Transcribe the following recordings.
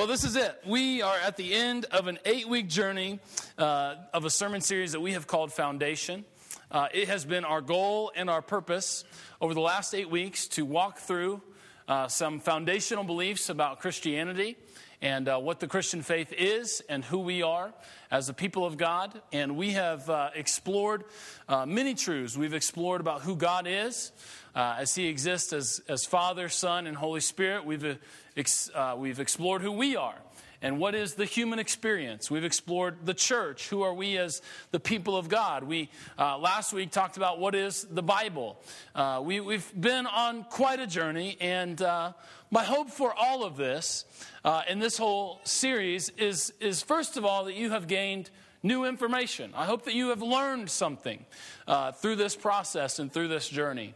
Well, this is it. We are at the end of an eight week journey uh, of a sermon series that we have called Foundation. Uh, it has been our goal and our purpose over the last eight weeks to walk through uh, some foundational beliefs about Christianity and uh, what the Christian faith is and who we are as the people of God. And we have uh, explored uh, many truths. We've explored about who God is as He exists as, as Father, Son, and Holy Spirit. We've, ex, uh, we've explored who we are and what is the human experience. We've explored the church. Who are we as the people of God? We uh, last week talked about what is the Bible. Uh, we, have been on quite a journey, and uh, my hope for all of this uh, in this whole series is, is first of all that you have gained new information. I hope that you have learned something uh, through this process and through this journey.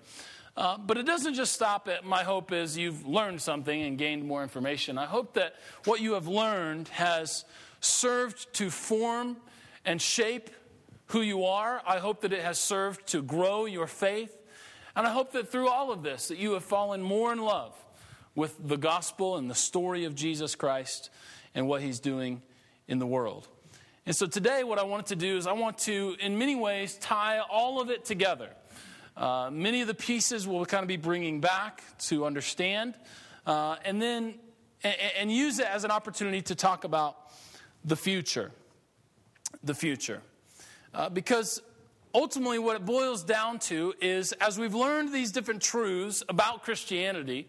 Uh, but it doesn't just stop at my hope is you've learned something and gained more information. I hope that what you have learned has served to form and shape who you are. I hope that it has served to grow your faith. And I hope that through all of this that you have fallen more in love with the gospel and the story of Jesus Christ and what he's doing in the world. And so today what I wanted to do is I want to in many ways tie all of it together. Uh, many of the pieces we'll kind of be bringing back to understand, uh, and then and, and use it as an opportunity to talk about the future. The future. Uh, because ultimately, what it boils down to is as we've learned these different truths about Christianity,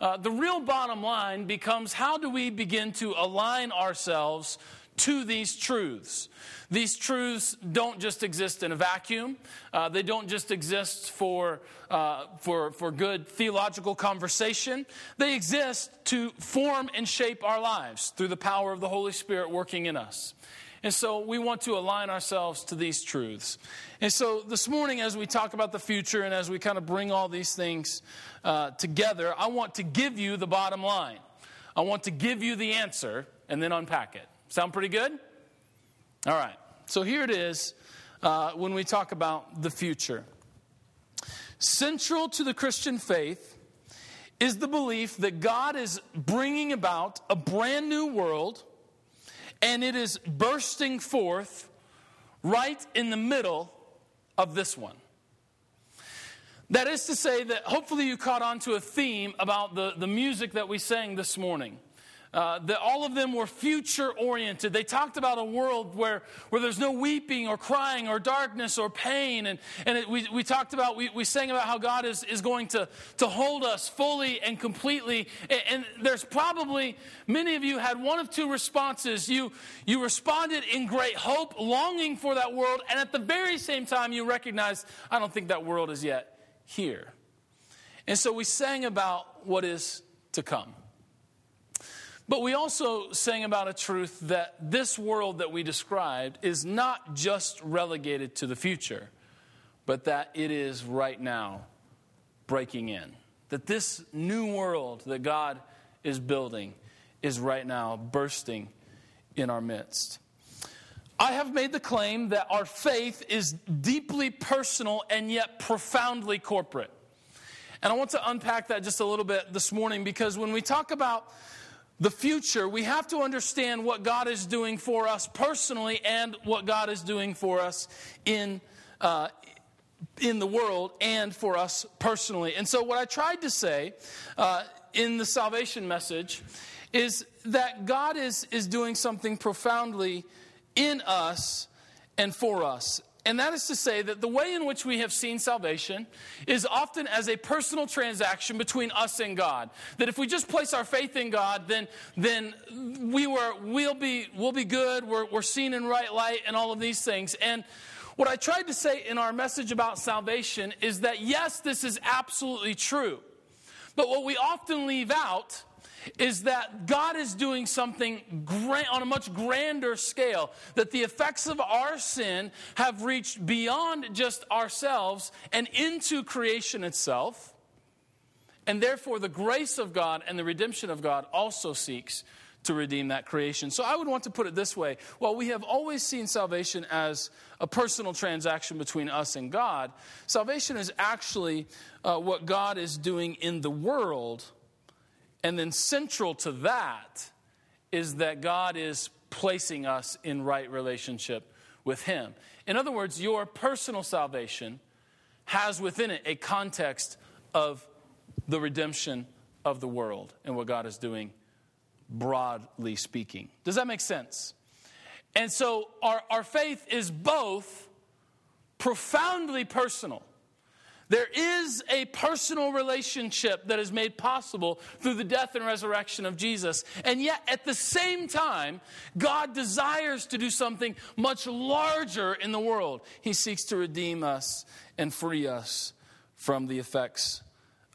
uh, the real bottom line becomes how do we begin to align ourselves to these truths. These truths don't just exist in a vacuum. Uh, they don't just exist for, uh, for, for good theological conversation. They exist to form and shape our lives through the power of the Holy Spirit working in us. And so we want to align ourselves to these truths. And so this morning, as we talk about the future and as we kind of bring all these things uh, together, I want to give you the bottom line. I want to give you the answer and then unpack it. Sound pretty good? All right. So here it is uh, when we talk about the future. Central to the Christian faith is the belief that God is bringing about a brand new world and it is bursting forth right in the middle of this one. That is to say, that hopefully you caught on to a theme about the, the music that we sang this morning. Uh, that all of them were future oriented. They talked about a world where, where there's no weeping or crying or darkness or pain. And, and it, we, we talked about, we, we sang about how God is, is going to, to hold us fully and completely. And, and there's probably, many of you had one of two responses. You, you responded in great hope, longing for that world. And at the very same time, you recognized, I don't think that world is yet here. And so we sang about what is to come. But we also sang about a truth that this world that we described is not just relegated to the future, but that it is right now breaking in. That this new world that God is building is right now bursting in our midst. I have made the claim that our faith is deeply personal and yet profoundly corporate. And I want to unpack that just a little bit this morning because when we talk about the future, we have to understand what God is doing for us personally and what God is doing for us in, uh, in the world and for us personally. And so, what I tried to say uh, in the salvation message is that God is, is doing something profoundly in us and for us. And that is to say that the way in which we have seen salvation is often as a personal transaction between us and God. That if we just place our faith in God, then, then we were, we'll, be, we'll be good, we're, we're seen in right light, and all of these things. And what I tried to say in our message about salvation is that yes, this is absolutely true. But what we often leave out is that God is doing something grand, on a much grander scale, that the effects of our sin have reached beyond just ourselves and into creation itself. And therefore, the grace of God and the redemption of God also seeks to redeem that creation. So I would want to put it this way while we have always seen salvation as a personal transaction between us and God, salvation is actually uh, what God is doing in the world and then central to that is that God is placing us in right relationship with Him. In other words, your personal salvation has within it a context of the redemption of the world and what God is doing, broadly speaking. Does that make sense? And so our, our faith is both profoundly personal. There is a personal relationship that is made possible through the death and resurrection of Jesus. And yet, at the same time, God desires to do something much larger in the world. He seeks to redeem us and free us from the effects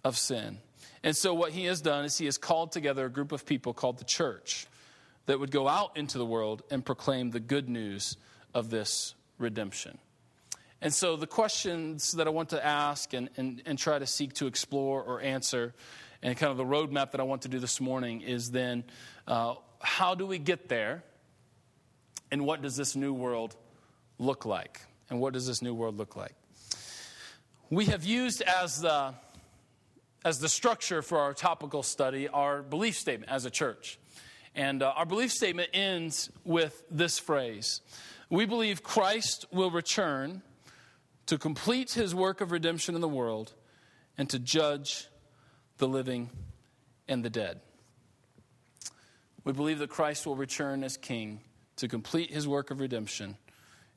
of sin. And so, what He has done is He has called together a group of people called the church that would go out into the world and proclaim the good news of this redemption. And so, the questions that I want to ask and, and, and try to seek to explore or answer, and kind of the roadmap that I want to do this morning is then uh, how do we get there? And what does this new world look like? And what does this new world look like? We have used as the, as the structure for our topical study our belief statement as a church. And uh, our belief statement ends with this phrase We believe Christ will return to complete his work of redemption in the world and to judge the living and the dead. We believe that Christ will return as king to complete his work of redemption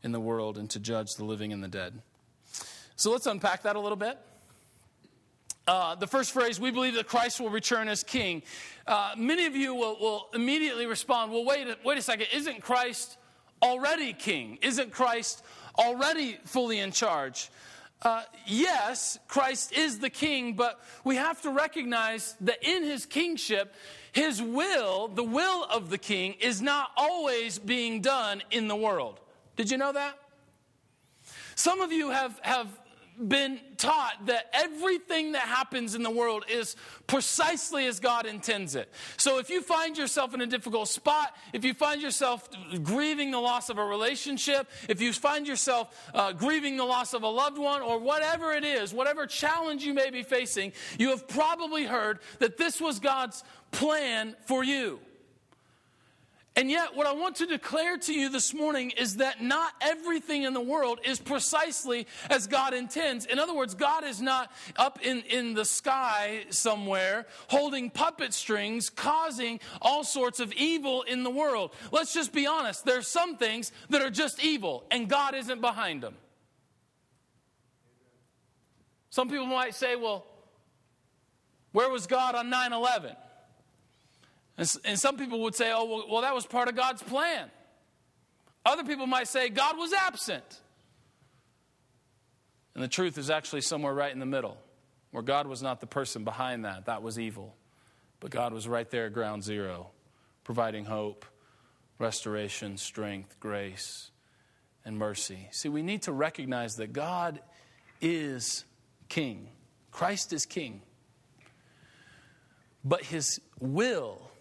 in the world and to judge the living and the dead. So let's unpack that a little bit. Uh, the first phrase, we believe that Christ will return as king. Uh, many of you will, will immediately respond, well, wait, wait a second, isn't Christ already king? Isn't Christ already fully in charge? Uh, yes, Christ is the king, but we have to recognize that in his kingship, his will, the will of the king, is not always being done in the world. Did you know that? Some of you have, have been taught that everything that happens in the world is precisely as God intends it. So if you find yourself in a difficult spot, if you find yourself grieving the loss of a relationship, if you find yourself uh, grieving the loss of a loved one, or whatever it is, whatever challenge you may be facing, you have probably heard that this was God's plan for you. And yet, what I want to declare to you this morning is that not everything in the world is precisely as God intends. In other words, God is not up in, in the sky somewhere holding puppet strings, causing all sorts of evil in the world. Let's just be honest. There's some things that are just evil, and God isn't behind them. Some people might say, well, where was God on 9 11? And, and some people would say, oh, well, well, that was part of God's plan. Other people might say God was absent. And the truth is actually somewhere right in the middle, where God was not the person behind that. That was evil. But God was right there at ground zero, providing hope, restoration, strength, grace, and mercy. See, we need to recognize that God is king, Christ is king. But his will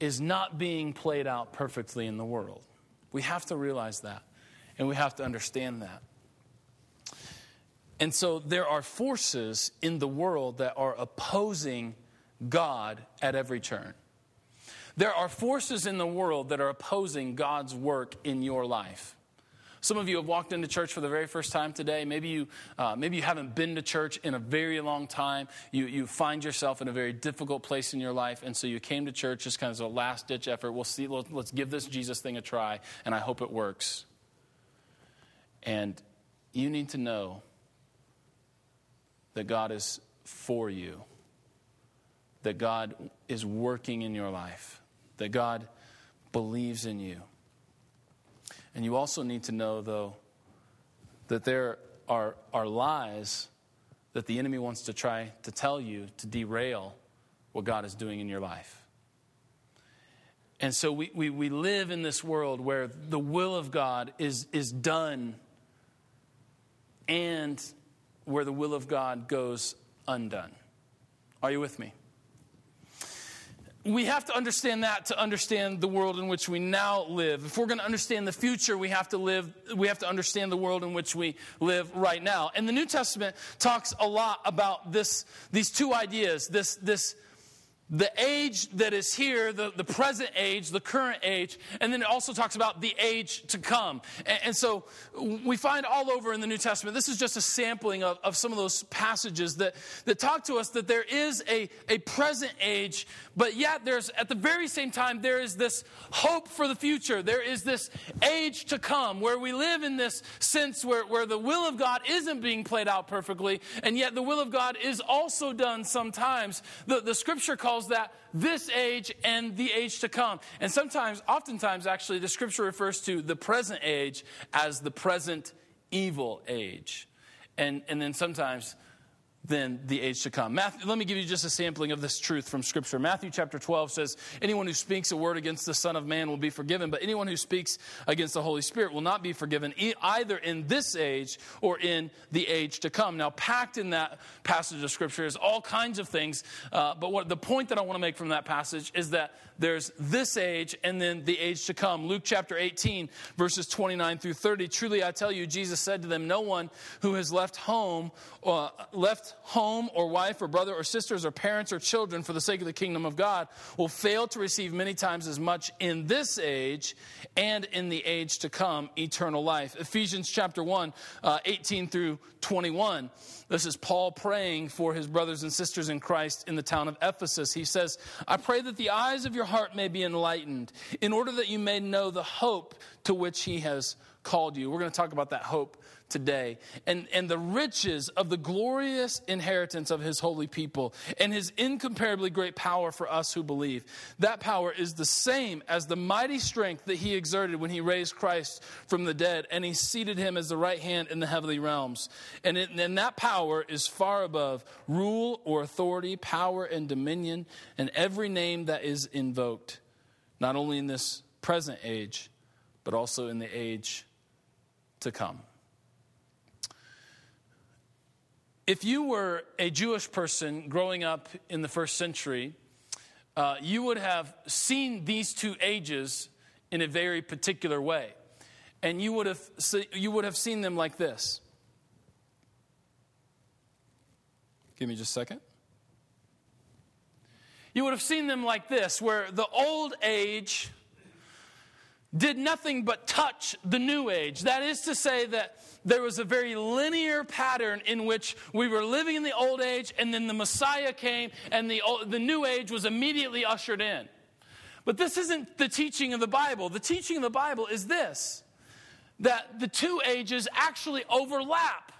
is not being played out perfectly in the world. We have to realize that, and we have to understand that. And so there are forces in the world that are opposing God at every turn. There are forces in the world that are opposing God's work in your life. Some of you have walked into church for the very first time today. Maybe you, uh, maybe you haven't been to church in a very long time. You, you find yourself in a very difficult place in your life, and so you came to church just kind of as a last ditch effort. We'll see, let's give this Jesus thing a try, and I hope it works. And you need to know that God is for you, that God is working in your life, that God believes in you. And you also need to know, though, that there are, are lies that the enemy wants to try to tell you to derail what God is doing in your life. And so we, we, we live in this world where the will of God is, is done and where the will of God goes undone. Are you with me? We have to understand that to understand the world in which we now live. If we're going to understand the future, we have to live we have to understand the world in which we live right now. And the New Testament talks a lot about this these two ideas, this this the age that is here, the, the present age, the current age, and then it also talks about the age to come. And, and, so we find all over in the New Testament, this is just a sampling of, of some of those passages that, that talk to us that there is a, a present age, but yet there's, at the very same time, there is this hope for the future. There is this age to come where we live in this sense where, where the will of God isn't being played out perfectly, and yet the will of God is also done sometimes. The, the scripture calls calls that this age and the age to come. And sometimes, oftentimes, actually, the scripture refers to the present age as the present evil age. And, and then sometimes than the age to come. Matthew, let me give you just a sampling of this truth from Scripture. Matthew chapter 12 says, Anyone who speaks a word against the Son of Man will be forgiven, but anyone who speaks against the Holy Spirit will not be forgiven, either in this age or in the age to come. Now, packed in that passage of Scripture is all kinds of things, uh, but what the point that I want to make from that passage is that there's this age and then the age to come. Luke chapter 18, verses 29 through 30. Truly I tell you, Jesus said to them, No one who has left home, uh, left home or wife or brother or sisters or parents or children for the sake of the kingdom of God will fail to receive many times as much in this age and in the age to come eternal life. Ephesians chapter 1, uh, 18 through 21. This is Paul praying for his brothers and sisters in Christ in the town of Ephesus. He says, I pray that the eyes of your heart may be enlightened, in order that you may know the hope to which he has called you. We're going to talk about that hope today and, and the riches of the glorious inheritance of his holy people and his incomparably great power for us who believe. That power is the same as the mighty strength that he exerted when he raised Christ from the dead and he seated him as the right hand in the heavenly realms. And, it, and that power is far above rule or authority, power and dominion, and every name that is invoked, not only in this present age, but also in the age to come. If you were a Jewish person growing up in the first century, uh, you would have seen these two ages in a very particular way. And you would have, you would have seen them like this. Give me just a second. You would have seen them like this, where the old age did nothing but touch the new age. That is to say, that there was a very linear pattern in which we were living in the old age, and then the Messiah came, and the, the new age was immediately ushered in. But this isn't the teaching of the Bible. The teaching of the Bible is this that the two ages actually overlap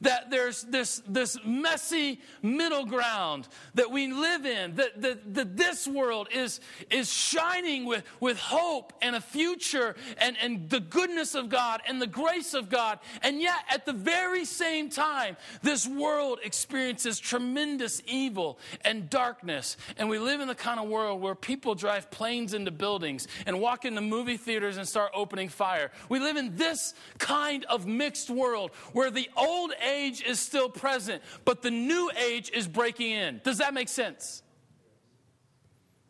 that there's this, this messy middle ground that we live in, that, that, that this world is, is shining with, with hope and a future and, and the goodness of God and the grace of God. And yet, at the very same time, this world experiences tremendous evil and darkness. And we live in the kind of world where people drive planes into buildings and walk into movie theaters and start opening fire. We live in this kind of mixed world where the old age is still present, but the new age is breaking in. Does that make sense?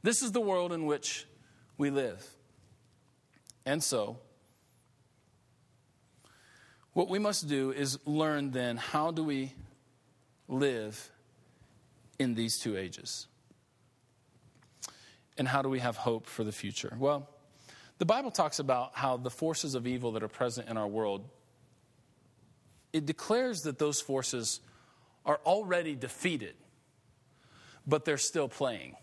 This is the world in which we live. And so, what we must do is learn then how do we live in these two ages? And how do we have hope for the future? Well, the Bible talks about how the forces of evil that are present in our world it declares that those forces are already defeated, but they're still playing.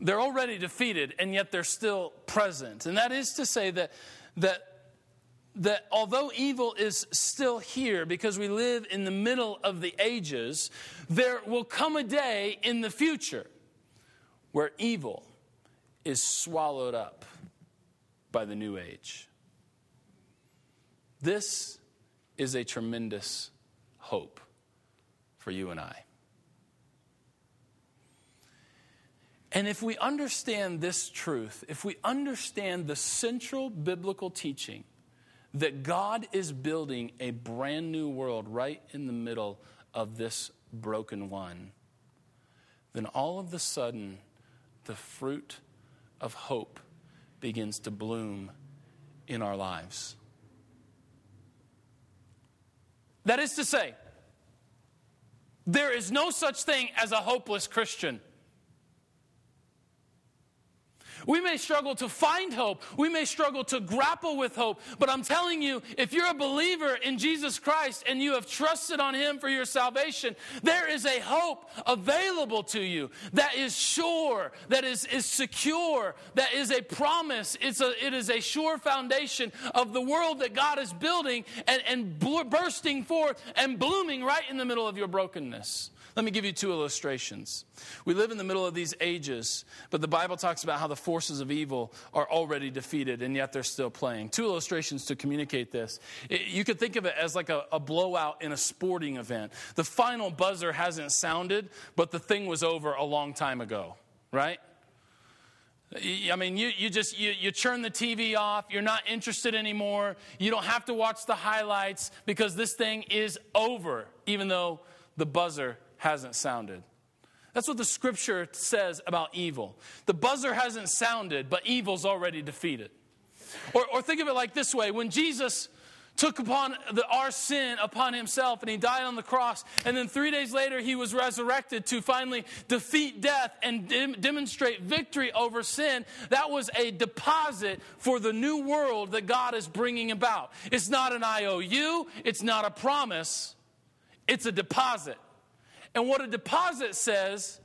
They're already defeated, and yet they're still present. And that is to say that, that, that although evil is still here because we live in the middle of the ages, there will come a day in the future where evil is swallowed up by the new age. This is a tremendous hope for you and I. And if we understand this truth, if we understand the central biblical teaching that God is building a brand new world right in the middle of this broken one, then all of a sudden the fruit of hope begins to bloom in our lives. That is to say, There is no such thing as a hopeless Christian. We may struggle to find hope. We may struggle to grapple with hope. But I'm telling you, if you're a believer in Jesus Christ and you have trusted on Him for your salvation, there is a hope available to you that is sure, that is, is secure, that is a promise. It's a, it is a sure foundation of the world that God is building and, and bursting forth and blooming right in the middle of your brokenness. Let me give you two illustrations. We live in the middle of these ages, but the Bible talks about how the forces of evil are already defeated and yet they're still playing. Two illustrations to communicate this. It, you could think of it as like a, a blowout in a sporting event. The final buzzer hasn't sounded, but the thing was over a long time ago, right? I mean, you, you just you, you turn the TV off. You're not interested anymore. You don't have to watch the highlights because this thing is over, even though the buzzer hasn't sounded. That's what the scripture says about evil. The buzzer hasn't sounded, but evil's already defeated. Or, or think of it like this way when Jesus took upon the, our sin upon himself and he died on the cross and then three days later he was resurrected to finally defeat death and demonstrate victory over sin that was a deposit for the new world that god is bringing about it's not an iou it's not a promise it's a deposit and what a deposit says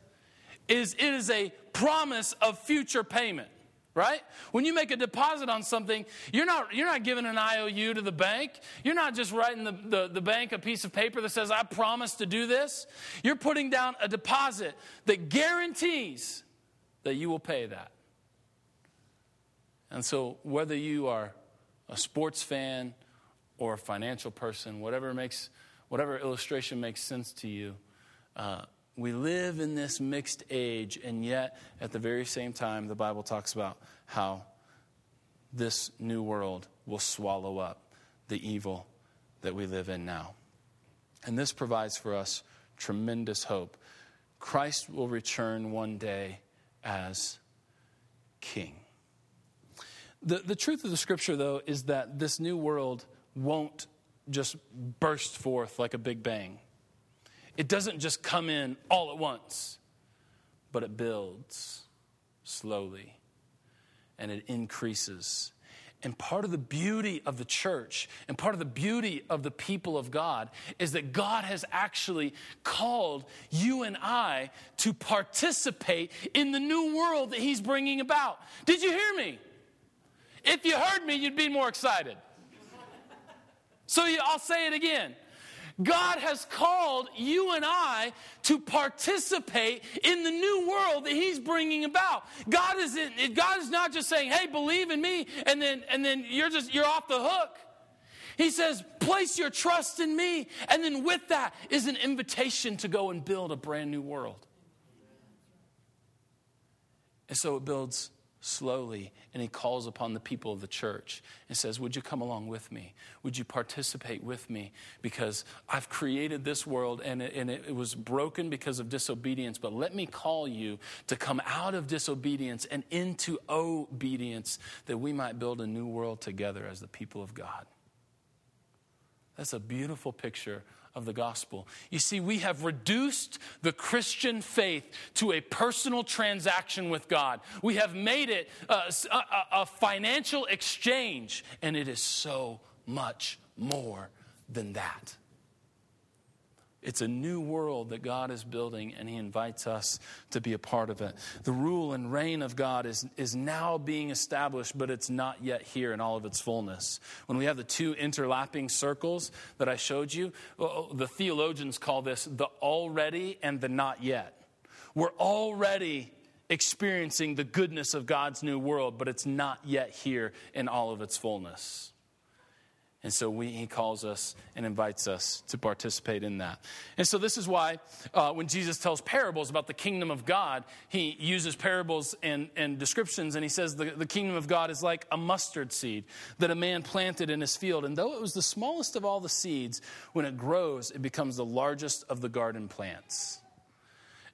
is it is a promise of future payment right? When you make a deposit on something you're not you're not giving an iou to the bank. You're not just writing the, the, the, bank a piece of paper that says i promise to do this. You're putting down a deposit that guarantees that you will pay that. And so whether you are a sports fan or a financial person whatever makes whatever illustration makes sense to you uh, we live in this mixed age, and yet at the very same time, the Bible talks about how this new world will swallow up the evil that we live in now. And this provides for us tremendous hope. Christ will return one day as king. The, the truth of the scripture, though, is that this new world won't just burst forth like a big bang. It doesn't just come in all at once, but it builds slowly and it increases. And part of the beauty of the church and part of the beauty of the people of God is that God has actually called you and I to participate in the new world that He's bringing about. Did you hear me? If you heard me, you'd be more excited. So I'll say it again. God has called you and I to participate in the new world that He's bringing about. God is in, God is not just saying, "Hey, believe in me," and then and then you're just you're off the hook. He says, "Place your trust in me," and then with that is an invitation to go and build a brand new world. And so it builds slowly and he calls upon the people of the church and says, Would you come along with me? Would you participate with me? Because I've created this world and it, and it, was broken because of disobedience, but let me call you to come out of disobedience and into obedience that we might build a new world together as the people of God. That's a beautiful picture of the gospel. You see, we have reduced the Christian faith to a personal transaction with God. We have made it a, a, a financial exchange, and it is so much more than that. It's a new world that God is building, and He invites us to be a part of it. The rule and reign of God is, is now being established, but it's not yet here in all of its fullness. When we have the two interlapping circles that I showed you, oh, oh, the theologians call this the already and the not yet. We're already experiencing the goodness of God's new world, but it's not yet here in all of its fullness. And so we, he calls us and invites us to participate in that. And so this is why uh, when Jesus tells parables about the kingdom of God, he uses parables and, and descriptions, and he says the, the kingdom of God is like a mustard seed that a man planted in his field. And though it was the smallest of all the seeds, when it grows, it becomes the largest of the garden plants.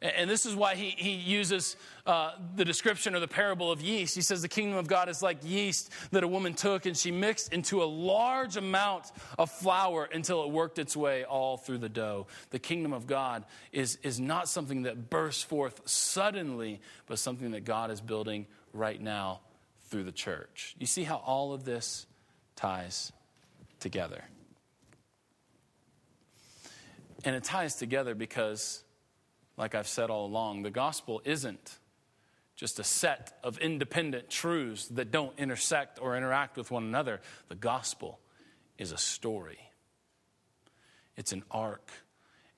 And this is why he, he uses uh, the description or the parable of yeast. He says the kingdom of God is like yeast that a woman took and she mixed into a large amount of flour until it worked its way all through the dough. The kingdom of God is, is not something that bursts forth suddenly, but something that God is building right now through the church. You see how all of this ties together. And it ties together because like I've said all along, the gospel isn't just a set of independent truths that don't intersect or interact with one another. The gospel is a story, it's an arc,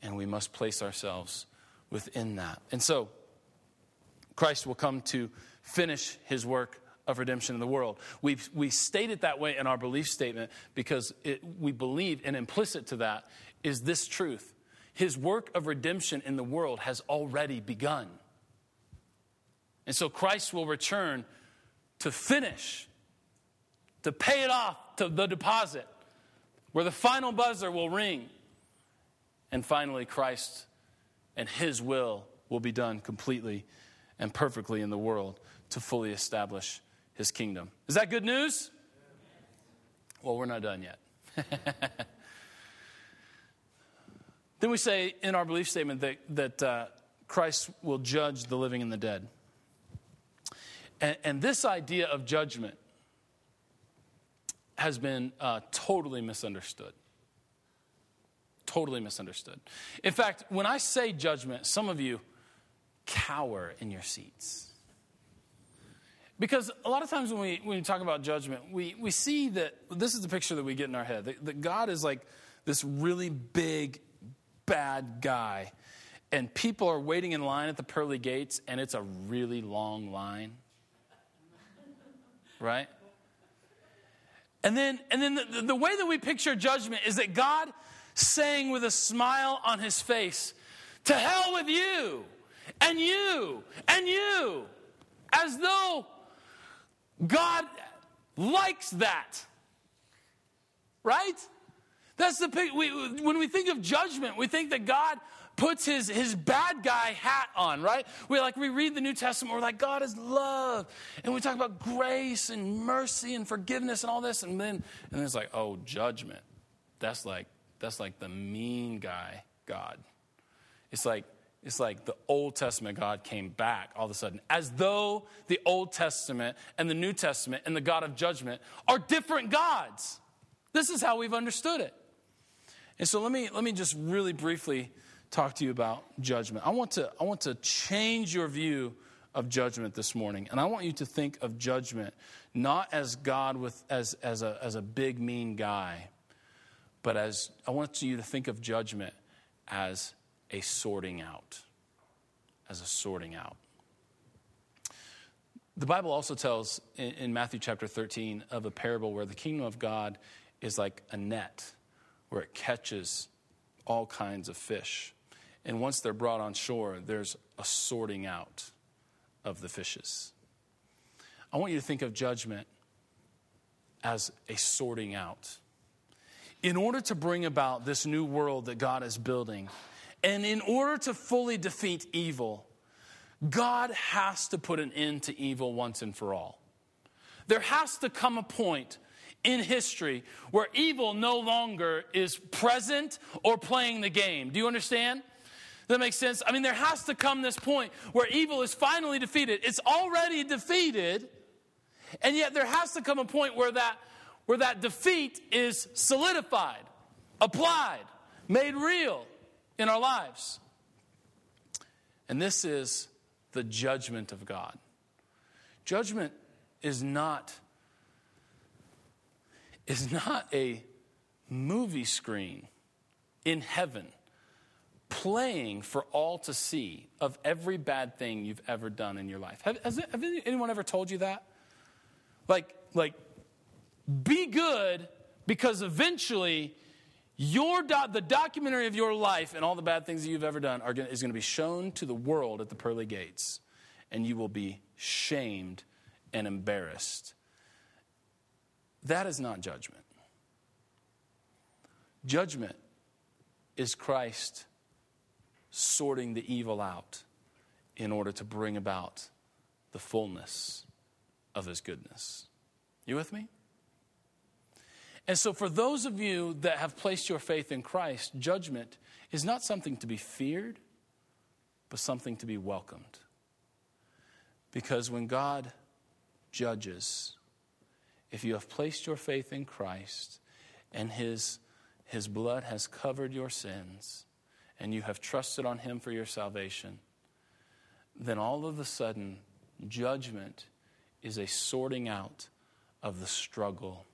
and we must place ourselves within that. And so, Christ will come to finish his work of redemption in the world. We, we state it that way in our belief statement because it, we believe, and implicit to that is this truth his work of redemption in the world has already begun. And so Christ will return to finish, to pay it off to the deposit, where the final buzzer will ring. And finally, Christ and his will will be done completely and perfectly in the world to fully establish his kingdom. Is that good news? Well, we're not done yet. Then we say in our belief statement that, that uh, Christ will judge the living and the dead. And, and this idea of judgment has been uh, totally misunderstood. Totally misunderstood. In fact, when I say judgment, some of you cower in your seats. Because a lot of times when we, when we talk about judgment, we, we see that this is the picture that we get in our head that, that God is like this really big, bad guy. And people are waiting in line at the pearly gates, and it's a really long line. Right? And then, and then the, the way that we picture judgment is that God saying with a smile on his face, To hell with you, and you, and you, as though God likes that. Right? That's the we, when we think of judgment, we think that God puts his, his bad guy hat on, right? We like we read the New Testament, we're like, God is love. And we talk about grace and mercy and forgiveness and all this, and then and then it's like, oh, judgment. That's like that's like the mean guy God. It's like it's like the Old Testament God came back all of a sudden, as though the Old Testament and the New Testament and the God of judgment are different gods. This is how we've understood it. And so let me, let me just really briefly talk to you about judgment. I want, to, I want to change your view of judgment this morning. And I want you to think of judgment not as God with, as, as, a, as a big, mean guy, but as I want you to think of judgment as a sorting out. As a sorting out. The Bible also tells in, in Matthew chapter 13 of a parable where the kingdom of God is like a net where it catches all kinds of fish. And once they're brought on shore, there's a sorting out of the fishes. I want you to think of judgment as a sorting out. In order to bring about this new world that God is building, and in order to fully defeat evil, God has to put an end to evil once and for all. There has to come a point in history where evil no longer is present or playing the game. Do you understand? That make sense? I mean, there has to come this point where evil is finally defeated. It's already defeated, and yet there has to come a point where that, where that defeat is solidified, applied, made real in our lives. And this is the judgment of God. Judgment is not is not a movie screen in heaven playing for all to see of every bad thing you've ever done in your life. Have, has have anyone ever told you that? Like, like, be good because eventually your do, the documentary of your life and all the bad things that you've ever done are gonna, is going to be shown to the world at the pearly gates, and you will be shamed and embarrassed that is not judgment. Judgment is Christ sorting the evil out in order to bring about the fullness of his goodness. You with me? And so, for those of you that have placed your faith in Christ, judgment is not something to be feared, but something to be welcomed. Because when God judges, if you have placed your faith in Christ and his, his blood has covered your sins and you have trusted on him for your salvation, then all of a sudden, judgment is a sorting out of the struggle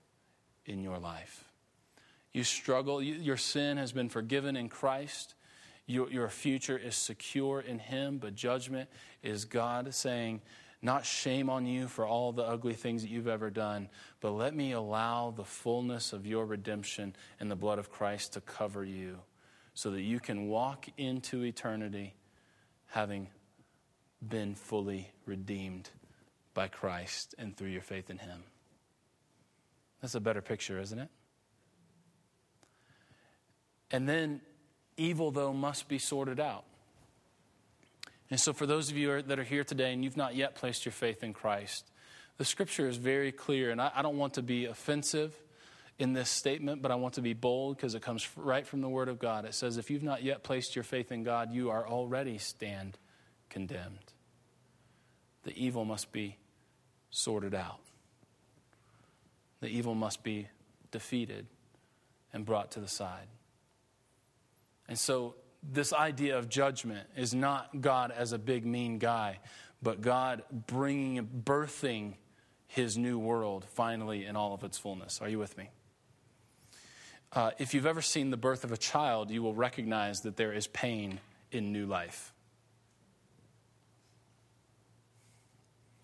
in your life. You struggle, your sin has been forgiven in Christ. Your, your future is secure in Him, but judgment is God saying, not shame on you for all the ugly things that you've ever done, but let me allow the fullness of your redemption and the blood of Christ to cover you so that you can walk into eternity having been fully redeemed by Christ and through your faith in Him. That's a better picture, isn't it? And then, evil, though, must be sorted out. And so, for those of you that are here today and you've not yet placed your faith in Christ, the scripture is very clear. And I, I don't want to be offensive in this statement, but I want to be bold because it comes right from the Word of God. It says, If you've not yet placed your faith in God, you are already stand condemned. The evil must be sorted out, the evil must be defeated and brought to the side. And so, this idea of judgment is not God as a big, mean guy, but God bringing, birthing his new world finally in all of its fullness. Are you with me? Uh, if you've ever seen the birth of a child, you will recognize that there is pain in new life.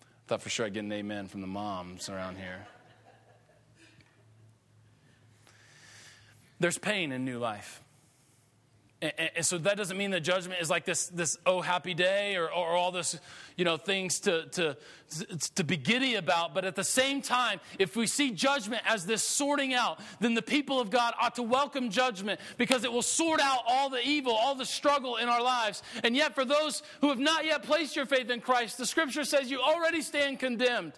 I thought for sure I'd get an amen from the moms around here. There's pain in new life. And, and, so that doesn't mean that judgment is like this, this oh happy day or, or all this, you know, things to, to, to be giddy about. But at the same time, if we see judgment as this sorting out, then the people of God ought to welcome judgment because it will sort out all the evil, all the struggle in our lives. And yet, for those who have not yet placed your faith in Christ, the scripture says you already stand condemned.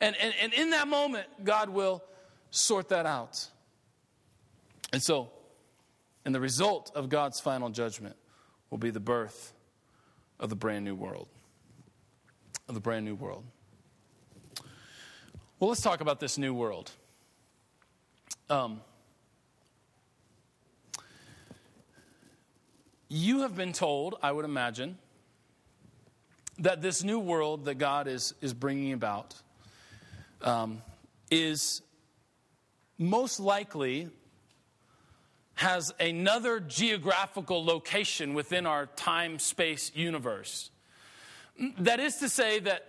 And, and, and in that moment, God will sort that out. And so, and the result of God's final judgment will be the birth of the brand new world. Of the brand new world. Well, let's talk about this new world. Um, you have been told, I would imagine, that this new world that God is, is bringing about um, is most likely has another geographical location within our time space universe. That is to say, that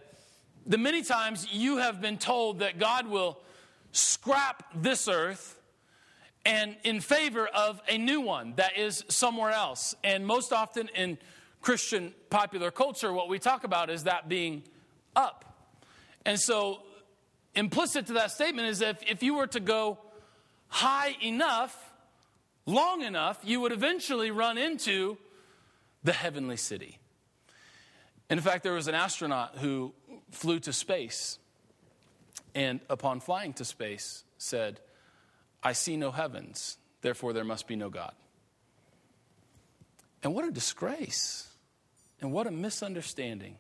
the many times you have been told that God will scrap this earth and in favor of a new one that is somewhere else. And most often in Christian popular culture, what we talk about is that being up. And so, implicit to that statement is that if, if you were to go high enough, long enough, you would eventually run into the heavenly city. In fact, there was an astronaut who flew to space, and upon flying to space, said, I see no heavens, therefore there must be no God. And what a disgrace, and what a misunderstanding.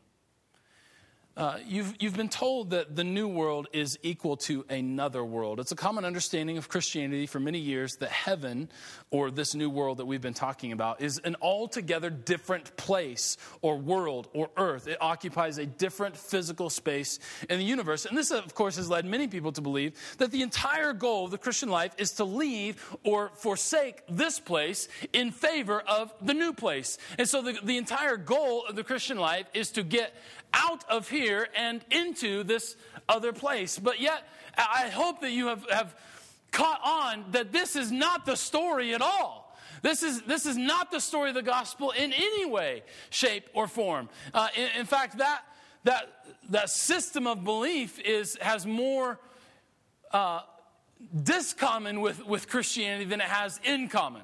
Uh, you've, you've been told that the new world is equal to another world. It's a common understanding of Christianity for many years that heaven, or this new world that we've been talking about, is an altogether different place or world or earth. It occupies a different physical space in the universe. And this, of course, has led many people to believe that the entire goal of the Christian life is to leave or forsake this place in favor of the new place. And so the, the entire goal of the Christian life is to get out of here and into this other place. But yet, I hope that you have, have caught on that this is not the story at all. This is, this is not the story of the gospel in any way, shape, or form. Uh, in, in, fact, that, that, that system of belief is, has more uh, discommon with, with Christianity than it has in common.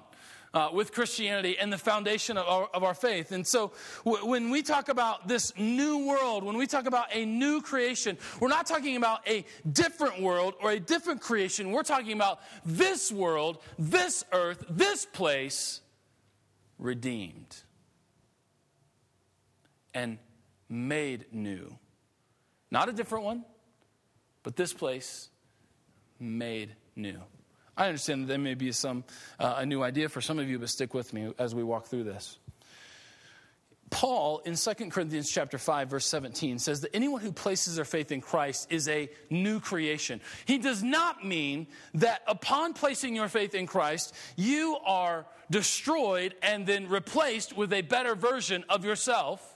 Uh, with Christianity and the foundation of our, of our faith. And so w- when we talk about this new world, when we talk about a new creation, we're not talking about a different world or a different creation. We're talking about this world, this earth, this place redeemed and made new. Not a different one, but this place made new. I understand that there may be some uh, a new idea for some of you, but stick with me as we walk through this. Paul in 2 Corinthians chapter 5 verse 17 says that anyone who places their faith in Christ is a new creation. He does not mean that upon placing your faith in Christ, you are destroyed and then replaced with a better version of yourself.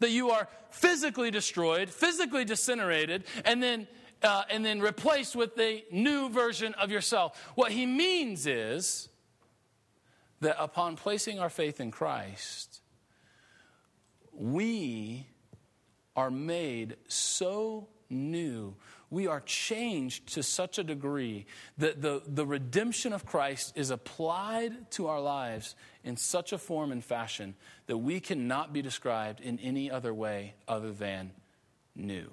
That you are physically destroyed, physically disintegrated, and then uh, and then replaced with the new version of yourself. What he means is that upon placing our faith in Christ, we are made so new. We are changed to such a degree that the, the redemption of Christ is applied to our lives in such a form and fashion that we cannot be described in any other way other than new.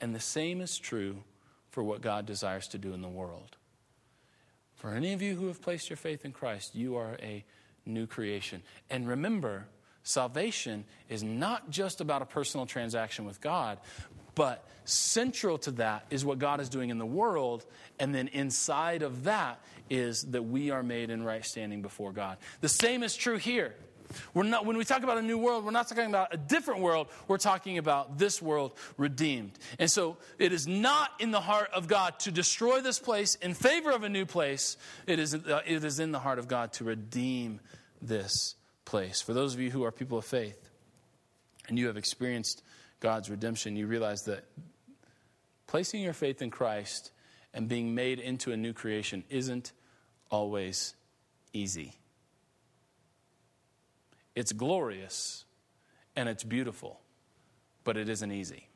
And the same is true for what God desires to do in the world. For any of you who have placed your faith in Christ, you are a new creation. And remember, salvation is not just about a personal transaction with God, but central to that is what God is doing in the world. And then inside of that is that we are made in right standing before God. The same is true here. We're not, when we talk about a new world, we're not talking about a different world. We're talking about this world redeemed. And so it is not in the heart of God to destroy this place in favor of a new place. It is, uh, it is in the heart of God to redeem this place. For those of you who are people of faith and you have experienced God's redemption, you realize that placing your faith in Christ and being made into a new creation isn't always easy. It's glorious and it's beautiful, but it isn't easy.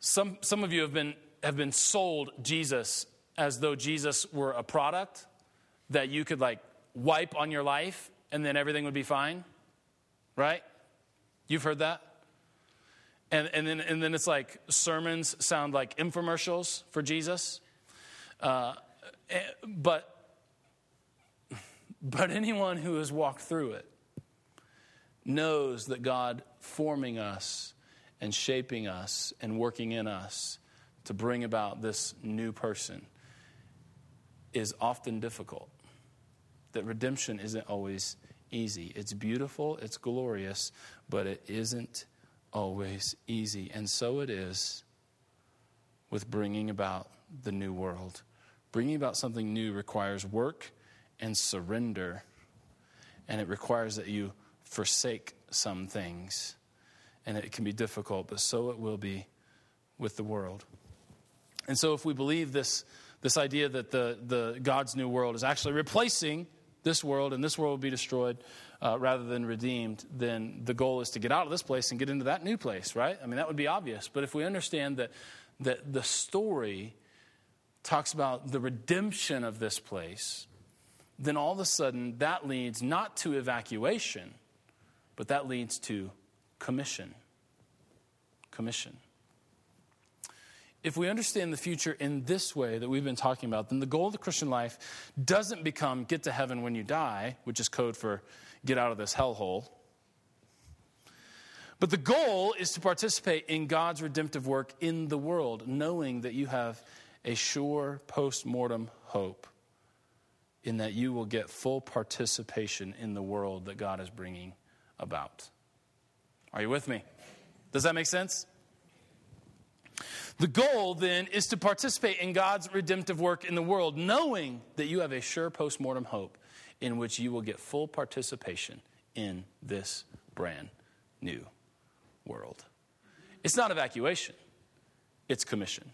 Some, some of you have been, have been sold Jesus as though Jesus were a product that you could like wipe on your life and then everything would be fine, right? You've heard that? And, and, then, and then it's like sermons sound like infomercials for Jesus. Uh, eh, but but anyone who has walked through it knows that God forming us and shaping us and working in us to bring about this new person is often difficult. That redemption isn't always easy. It's beautiful, it's glorious, but it isn't always easy. And so it is with bringing about the new world. Bringing about something new requires work and surrender. And it requires that you forsake some things. And it can be difficult, but so it will be with the world. And so, if we believe this, this idea that the, the God's new world is actually replacing this world and this world will be destroyed uh, rather than redeemed, then the goal is to get out of this place and get into that new place, right? I mean, that would be obvious. But if we understand that, that the story talks about the redemption of this place, then all of a sudden that leads not to evacuation, but that leads to commission. Commission. If we understand the future in this way that we've been talking about, then the goal of the Christian life doesn't become get to heaven when you die, which is code for get out of this hellhole. But the goal is to participate in God's redemptive work in the world, knowing that you have a sure post mortem hope in that you will get full participation in the world that God is bringing about. Are you with me? Does that make sense? The goal then is to participate in God's redemptive work in the world, knowing that you have a sure postmortem hope in which you will get full participation in this brand new world. It's not evacuation, it's commission.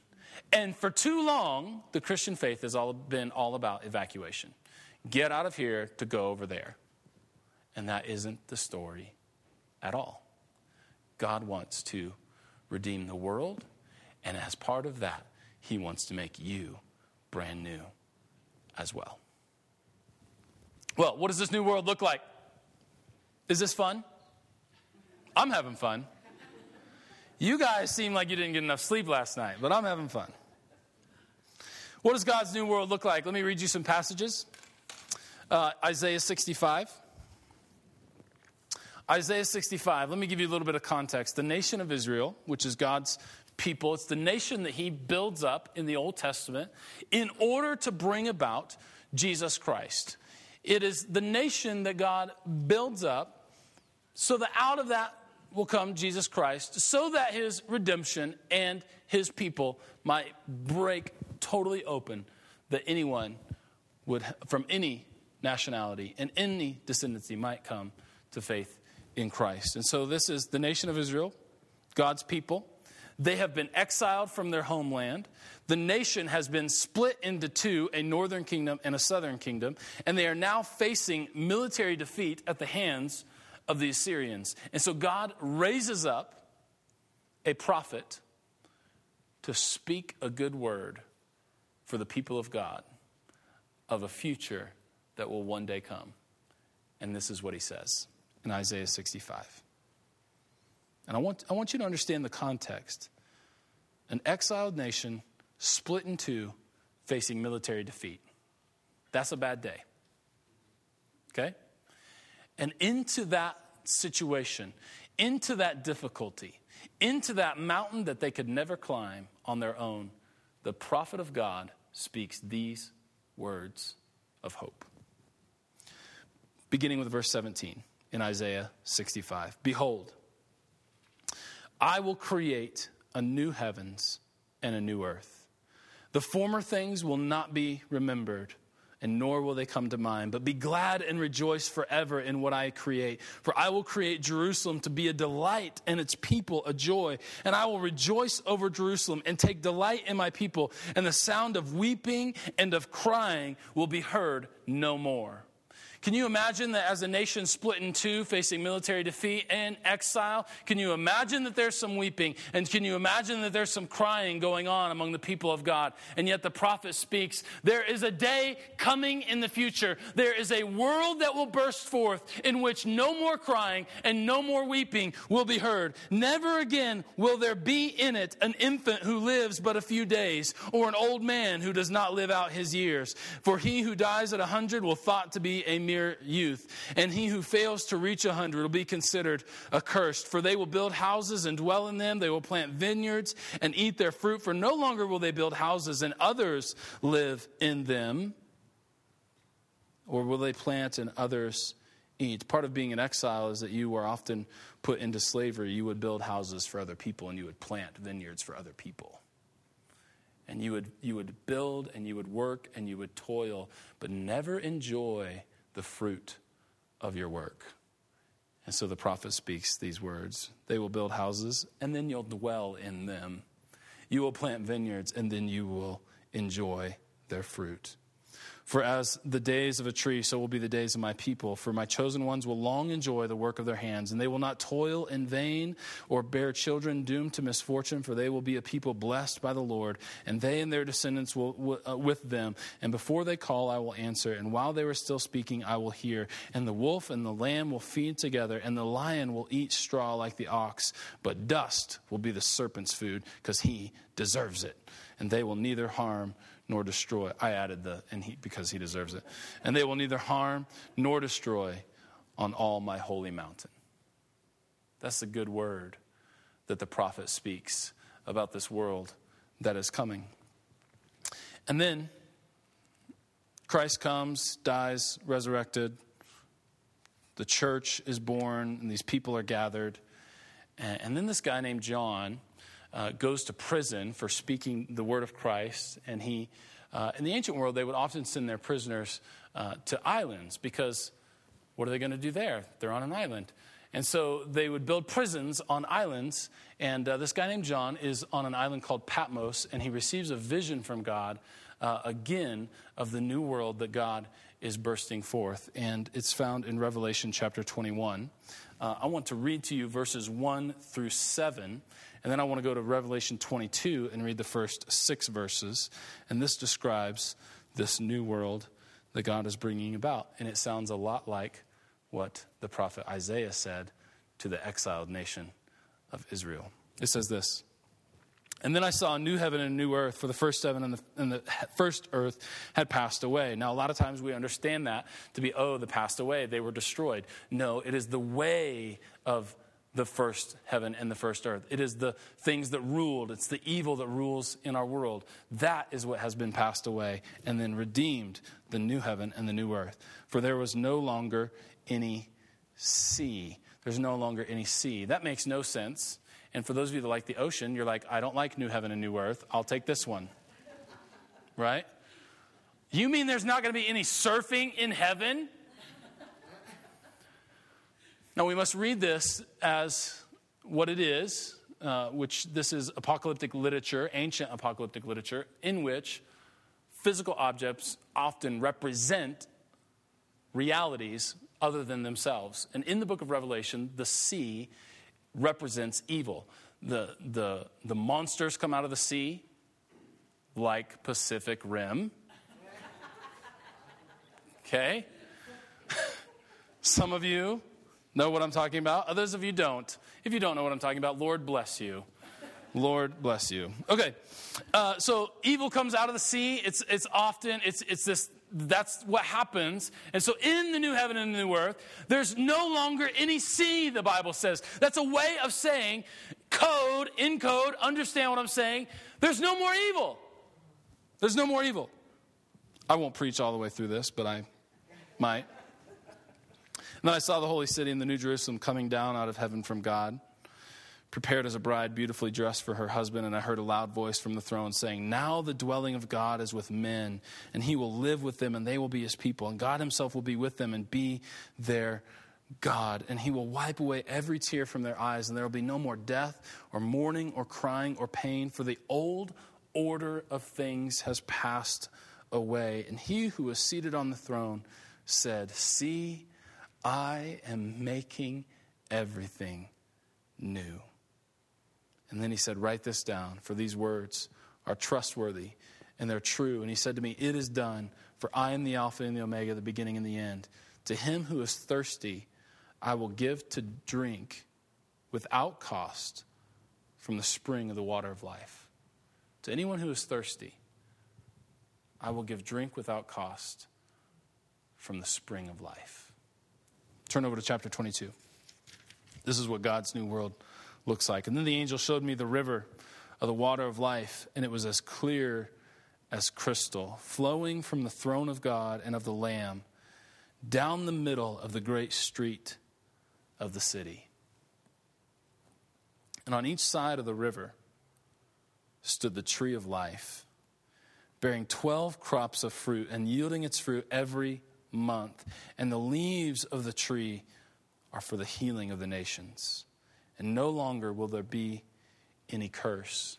And for too long, the Christian faith has all been all about evacuation. Get out of here to go over there. And that isn't the story at all. God wants to redeem the world, and as part of that, He wants to make you brand new as well. Well, what does this new world look like? Is this fun? I'm having fun. You guys seem like you didn't get enough sleep last night, but I'm having fun. What does God's new world look like? Let me read you some passages. Uh, Isaiah 65. Isaiah 65, let me give you a little bit of context. The nation of Israel, which is God's people, it's the nation that he builds up in the Old Testament in order to bring about Jesus Christ. It is the nation that God builds up so that out of that will come Jesus Christ, so that his redemption and his people might break totally open, that anyone would, from any nationality and any descendancy, might come to faith in Christ. And so this is the nation of Israel, God's people. They have been exiled from their homeland. The nation has been split into two a northern kingdom and a southern kingdom, and they are now facing military defeat at the hands of the Assyrians. And so God raises up a prophet to speak a good word for the people of God of a future that will one day come. And this is what he says in Isaiah 65. And I want, I want you to understand the context. An exiled nation split in two, facing military defeat. That's a bad day. Okay? And into that situation, into that difficulty, into that mountain that they could never climb on their own, the prophet of God speaks these words of hope. Beginning with verse 17 in Isaiah 65 Behold, I will create a new heavens and a new earth. The former things will not be remembered and nor will they come to mind. But be glad and rejoice forever in what I create. For I will create Jerusalem to be a delight and its people a joy. And I will rejoice over Jerusalem and take delight in my people. And the sound of weeping and of crying will be heard no more. Can you imagine that as a nation split in two, facing military defeat and exile, can you imagine that there's some weeping? And can you imagine that there's some crying going on among the people of God? And yet the prophet speaks there is a day coming in the future. There is a world that will burst forth in which no more crying and no more weeping will be heard. Never again will there be in it an infant who lives but a few days, or an old man who does not live out his years. For he who dies at a hundred will thought to be a mere mere youth. And he who fails to reach a hundred will be considered accursed. For they will build houses and dwell in them. They will plant vineyards and eat their fruit. For no longer will they build houses and others live in them. Or will they plant and others eat? Part of being in exile is that you were often put into slavery. You would build houses for other people and you would plant vineyards for other people and you would, you would build and you would work and you would toil, but never enjoy the fruit of your work. And so the prophet speaks these words They will build houses, and then you'll dwell in them. You will plant vineyards, and then you will enjoy their fruit. For as the days of a tree, so will be the days of my people. For my chosen ones will long enjoy the work of their hands, and they will not toil in vain or bear children doomed to misfortune, for they will be a people blessed by the Lord, and they and their descendants will uh, with them. And before they call, I will answer, and while they were still speaking, I will hear. And the wolf and the lamb will feed together, and the lion will eat straw like the ox, but dust will be the serpent's food, because he deserves it. And they will neither harm nor destroy. I added the, and he, because he deserves it. And they will neither harm nor destroy on all my holy mountain. That's the good word that the prophet speaks about this world that is coming. And then Christ comes, dies, resurrected. The church is born, and these people are gathered. And, then this guy named John uh, goes to prison for speaking the word of Christ. And he, uh, in the ancient world, they would often send their prisoners uh, to islands because what are they going to do there? They're on an island. And so they would build prisons on islands. And uh, this guy named John is on an island called Patmos, and he receives a vision from God uh, again of the new world that God is bursting forth. And it's found in Revelation chapter 21. Uh, I want to read to you verses 1 through 7. And then I want to go to Revelation 22 and read the first six verses. And this describes this new world that God is bringing about. And it sounds a lot like what the prophet Isaiah said to the exiled nation of Israel. It says this and then I saw a new heaven and a new earth, for the first heaven and the, and the, first earth had passed away. Now, a lot of times we understand that to be, oh, the passed away, they were destroyed. No, it is the way of the first heaven and the first earth. It is the things that ruled, it's the evil that rules in our world. That is what has been passed away and then redeemed the new heaven and the new earth. For there was no longer any sea. There's no longer any sea. That makes no sense and for those of you that like the ocean, you're like, I don't like New Heaven and New Earth. I'll take this one. right? You mean there's not going to be any surfing in heaven? now, we must read this as what it is, uh, which this is apocalyptic literature, ancient apocalyptic literature, in which physical objects often represent realities other than themselves. And in the book of Revelation, the sea represents evil. The, the, the monsters come out of the sea, like Pacific Rim. Okay? Some of you know what I'm talking about, others of you don't. If you don't know what I'm talking about, Lord bless you. Lord bless you. Okay, uh, so evil comes out of the sea. It's, it's often, it's, it's this that's what happens. And so in the new heaven and the new earth, there's no longer any sea, the Bible says. That's a way of saying, code, in code, understand what I'm saying. There's no more evil. There's no more evil. I won't preach all the way through this, but I might. And then I saw the holy city and the new Jerusalem coming down out of heaven from God prepared as a bride, beautifully dressed for her husband. And I heard a loud voice from the throne saying, Now the dwelling of God is with men, and he will live with them, and they will be his people. And God himself will be with them and be their God. And he will wipe away every tear from their eyes, and there will be no more death, or mourning, or crying, or pain, for the old order of things has passed away. And he who was seated on the throne said, See, I am making everything new. And then he said, Write this down, for these words are trustworthy and they're true. And he said to me, It is done, for I am the Alpha and the Omega, the beginning and the end. To him who is thirsty, I will give to drink without cost from the spring of the water of life. To anyone who is thirsty, I will give drink without cost from the spring of life. Turn over to chapter 22. This is what God's new world looks like. And then the angel showed me the river of the water of life, and it was as clear as crystal, flowing from the throne of God and of the Lamb down the middle of the great street of the city. And on each side of the river stood the tree of life, bearing 12 crops of fruit and yielding its fruit every month. And the leaves of the tree are for the healing of the nations and no longer will there be any curse.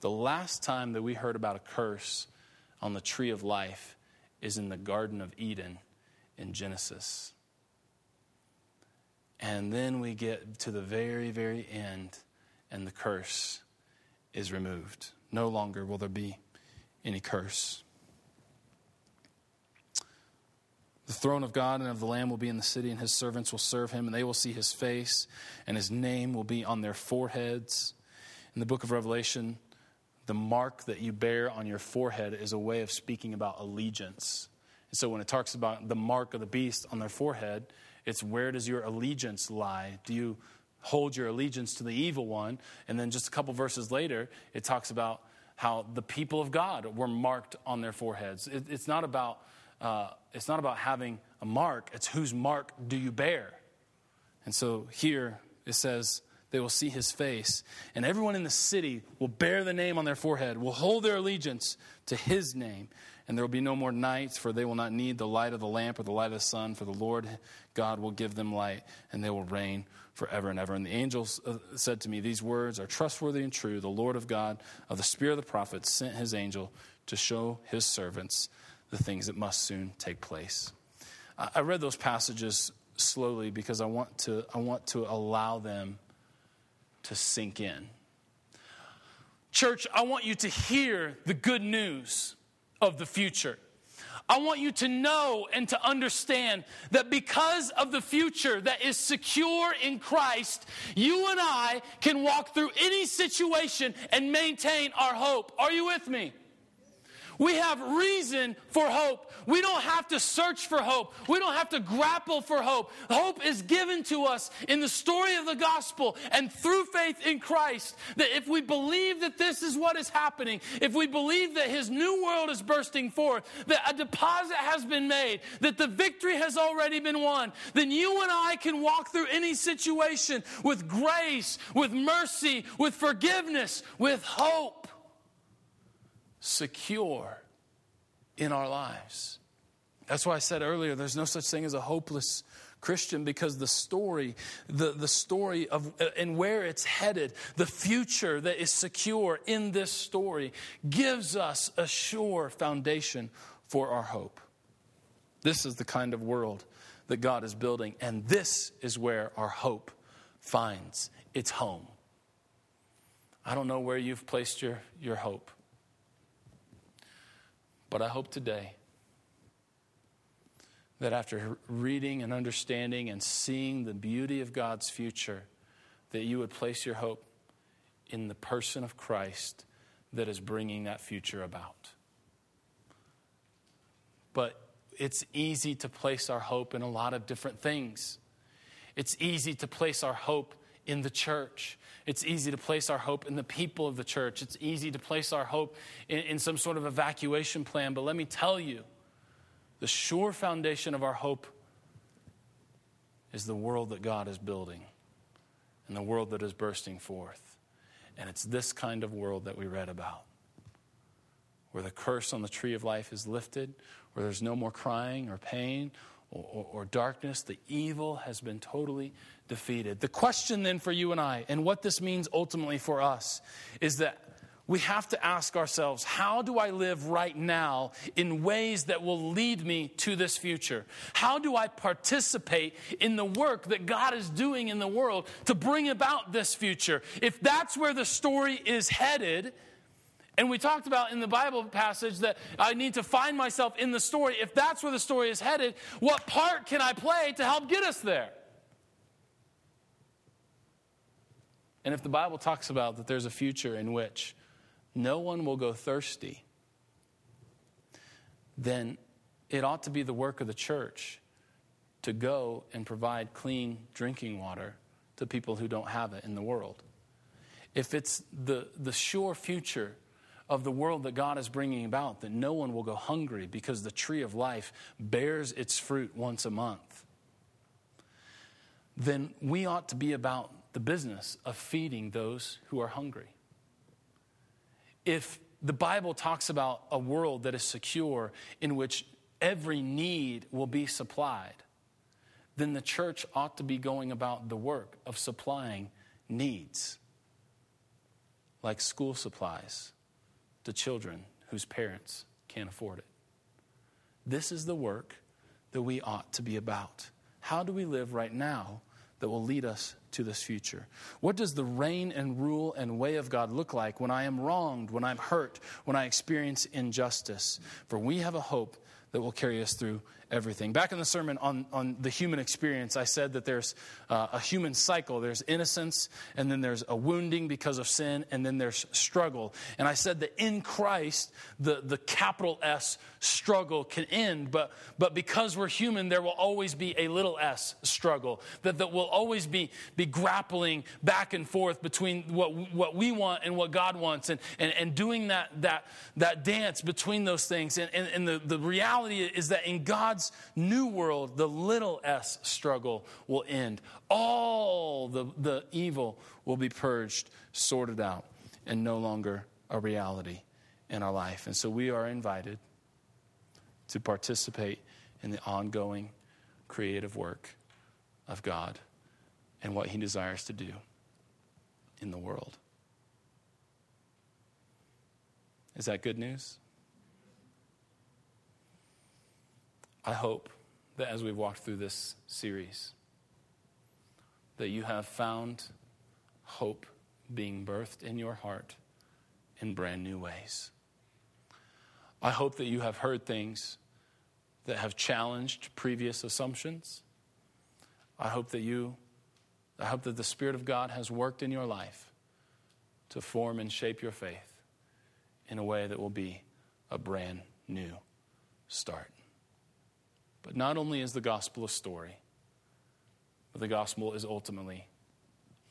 The last time that we heard about a curse on the tree of life is in the Garden of Eden in Genesis. And then we get to the very, very end, and the curse is removed. No longer will there be any curse. The throne of God and of the Lamb will be in the city, and his servants will serve him, and they will see his face, and his name will be on their foreheads. In the book of Revelation, the mark that you bear on your forehead is a way of speaking about allegiance. And so when it talks about the mark of the beast on their forehead, it's where does your allegiance lie? Do you hold your allegiance to the evil one? And then just a couple verses later, it talks about how the people of God were marked on their foreheads. It, it's not about uh, it's not about having a mark, it's whose mark do you bear. And so here it says, they will see his face, and everyone in the city will bear the name on their forehead, will hold their allegiance to his name. And there will be no more nights, for they will not need the light of the lamp or the light of the sun, for the Lord God will give them light, and they will reign forever and ever. And the angels uh, said to me, These words are trustworthy and true. The Lord of God, of the spirit of the prophets, sent his angel to show his servants the things that must soon take place. I read those passages slowly because I want to, I want to allow them to sink in. Church, I want you to hear the good news of the future. I want you to know and to understand that because of the future that is secure in Christ, you and I can walk through any situation and maintain our hope. Are you with me? We have reason for hope. We don't have to search for hope. We don't have to grapple for hope. Hope is given to us in the story of the gospel and through faith in Christ. That if we believe that this is what is happening, if we believe that his new world is bursting forth, that a deposit has been made, that the victory has already been won, then you and I can walk through any situation with grace, with mercy, with forgiveness, with hope secure in our lives. That's why I said earlier there's no such thing as a hopeless Christian because the story, the, the story of uh, and where it's headed, the future that is secure in this story gives us a sure foundation for our hope. This is the kind of world that God is building, and this is where our hope finds its home. I don't know where you've placed your, your hope. But I hope today that after reading and understanding and seeing the beauty of God's future, that you would place your hope in the person of Christ that is bringing that future about. But it's easy to place our hope in a lot of different things. It's easy to place our hope in the church. It's easy to place our hope in the people of the church. It's easy to place our hope in, in some sort of evacuation plan. But let me tell you, the sure foundation of our hope is the world that God is building and the world that is bursting forth. And it's this kind of world that we read about, where the curse on the tree of life is lifted, where there's no more crying or pain or, or, or darkness. The evil has been totally defeated. The question then for you and I, and what this means ultimately for us, is that we have to ask ourselves how do I live right now in ways that will lead me to this future? How do I participate in the work that God is doing in the world to bring about this future? If that's where the story is headed, and we talked about in the Bible passage that I need to find myself in the story. If that's where the story is headed, what part can I play to help get us there? And if the Bible talks about that there's a future in which no one will go thirsty, then it ought to be the work of the church to go and provide clean drinking water to people who don't have it in the world. If it's the, the sure future of the world that God is bringing about, that no one will go hungry because the tree of life bears its fruit once a month, then we ought to be about the business of feeding those who are hungry. If the Bible talks about a world that is secure in which every need will be supplied, then the church ought to be going about the work of supplying needs, like school supplies to children whose parents can't afford it. This is the work that we ought to be about. How do we live right now that will lead us to this future? What does the reign and rule and way of God look like when I am wronged, when I'm hurt, when I experience injustice? For we have a hope that will carry us through everything. Back in the sermon on, on the human experience, I said that there's uh, a human cycle. There's innocence, and then there's a wounding because of sin, and then there's struggle. And I said that in Christ, the, the capital S struggle can end, but, but because we're human, there will always be a little s struggle. That, that will always be, be grappling back and forth between what, what we want and what God wants, and, and, and doing that, that, that dance between those things. And, and, and the, the reality is that in God's new world, the little s struggle will end. All the, the evil will be purged, sorted out, and no longer a reality in our life. And so we are invited to participate in the ongoing creative work of God and what He desires to do in the world. Is that good news? I hope that as we've walked through this series, that you have found hope being birthed in your heart in brand new ways. I hope that you have heard things that have challenged previous assumptions. I hope that you, I hope that the Spirit of God has worked in your life to form and shape your faith in a way that will be a brand new start. But not only is the gospel a story, but the gospel is ultimately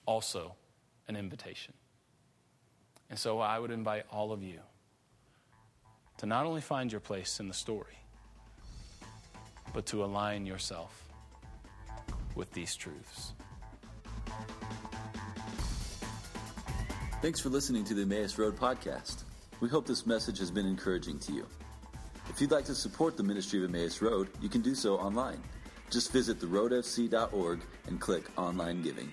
also an invitation. And so I would invite all of you to not only find your place in the story, but to align yourself with these truths. Thanks for listening to the Emmaus Road podcast. We hope this message has been encouraging to you. If you'd like to support the ministry of Emmaus Road, you can do so online. Just visit theroadfc.org and click Online Giving.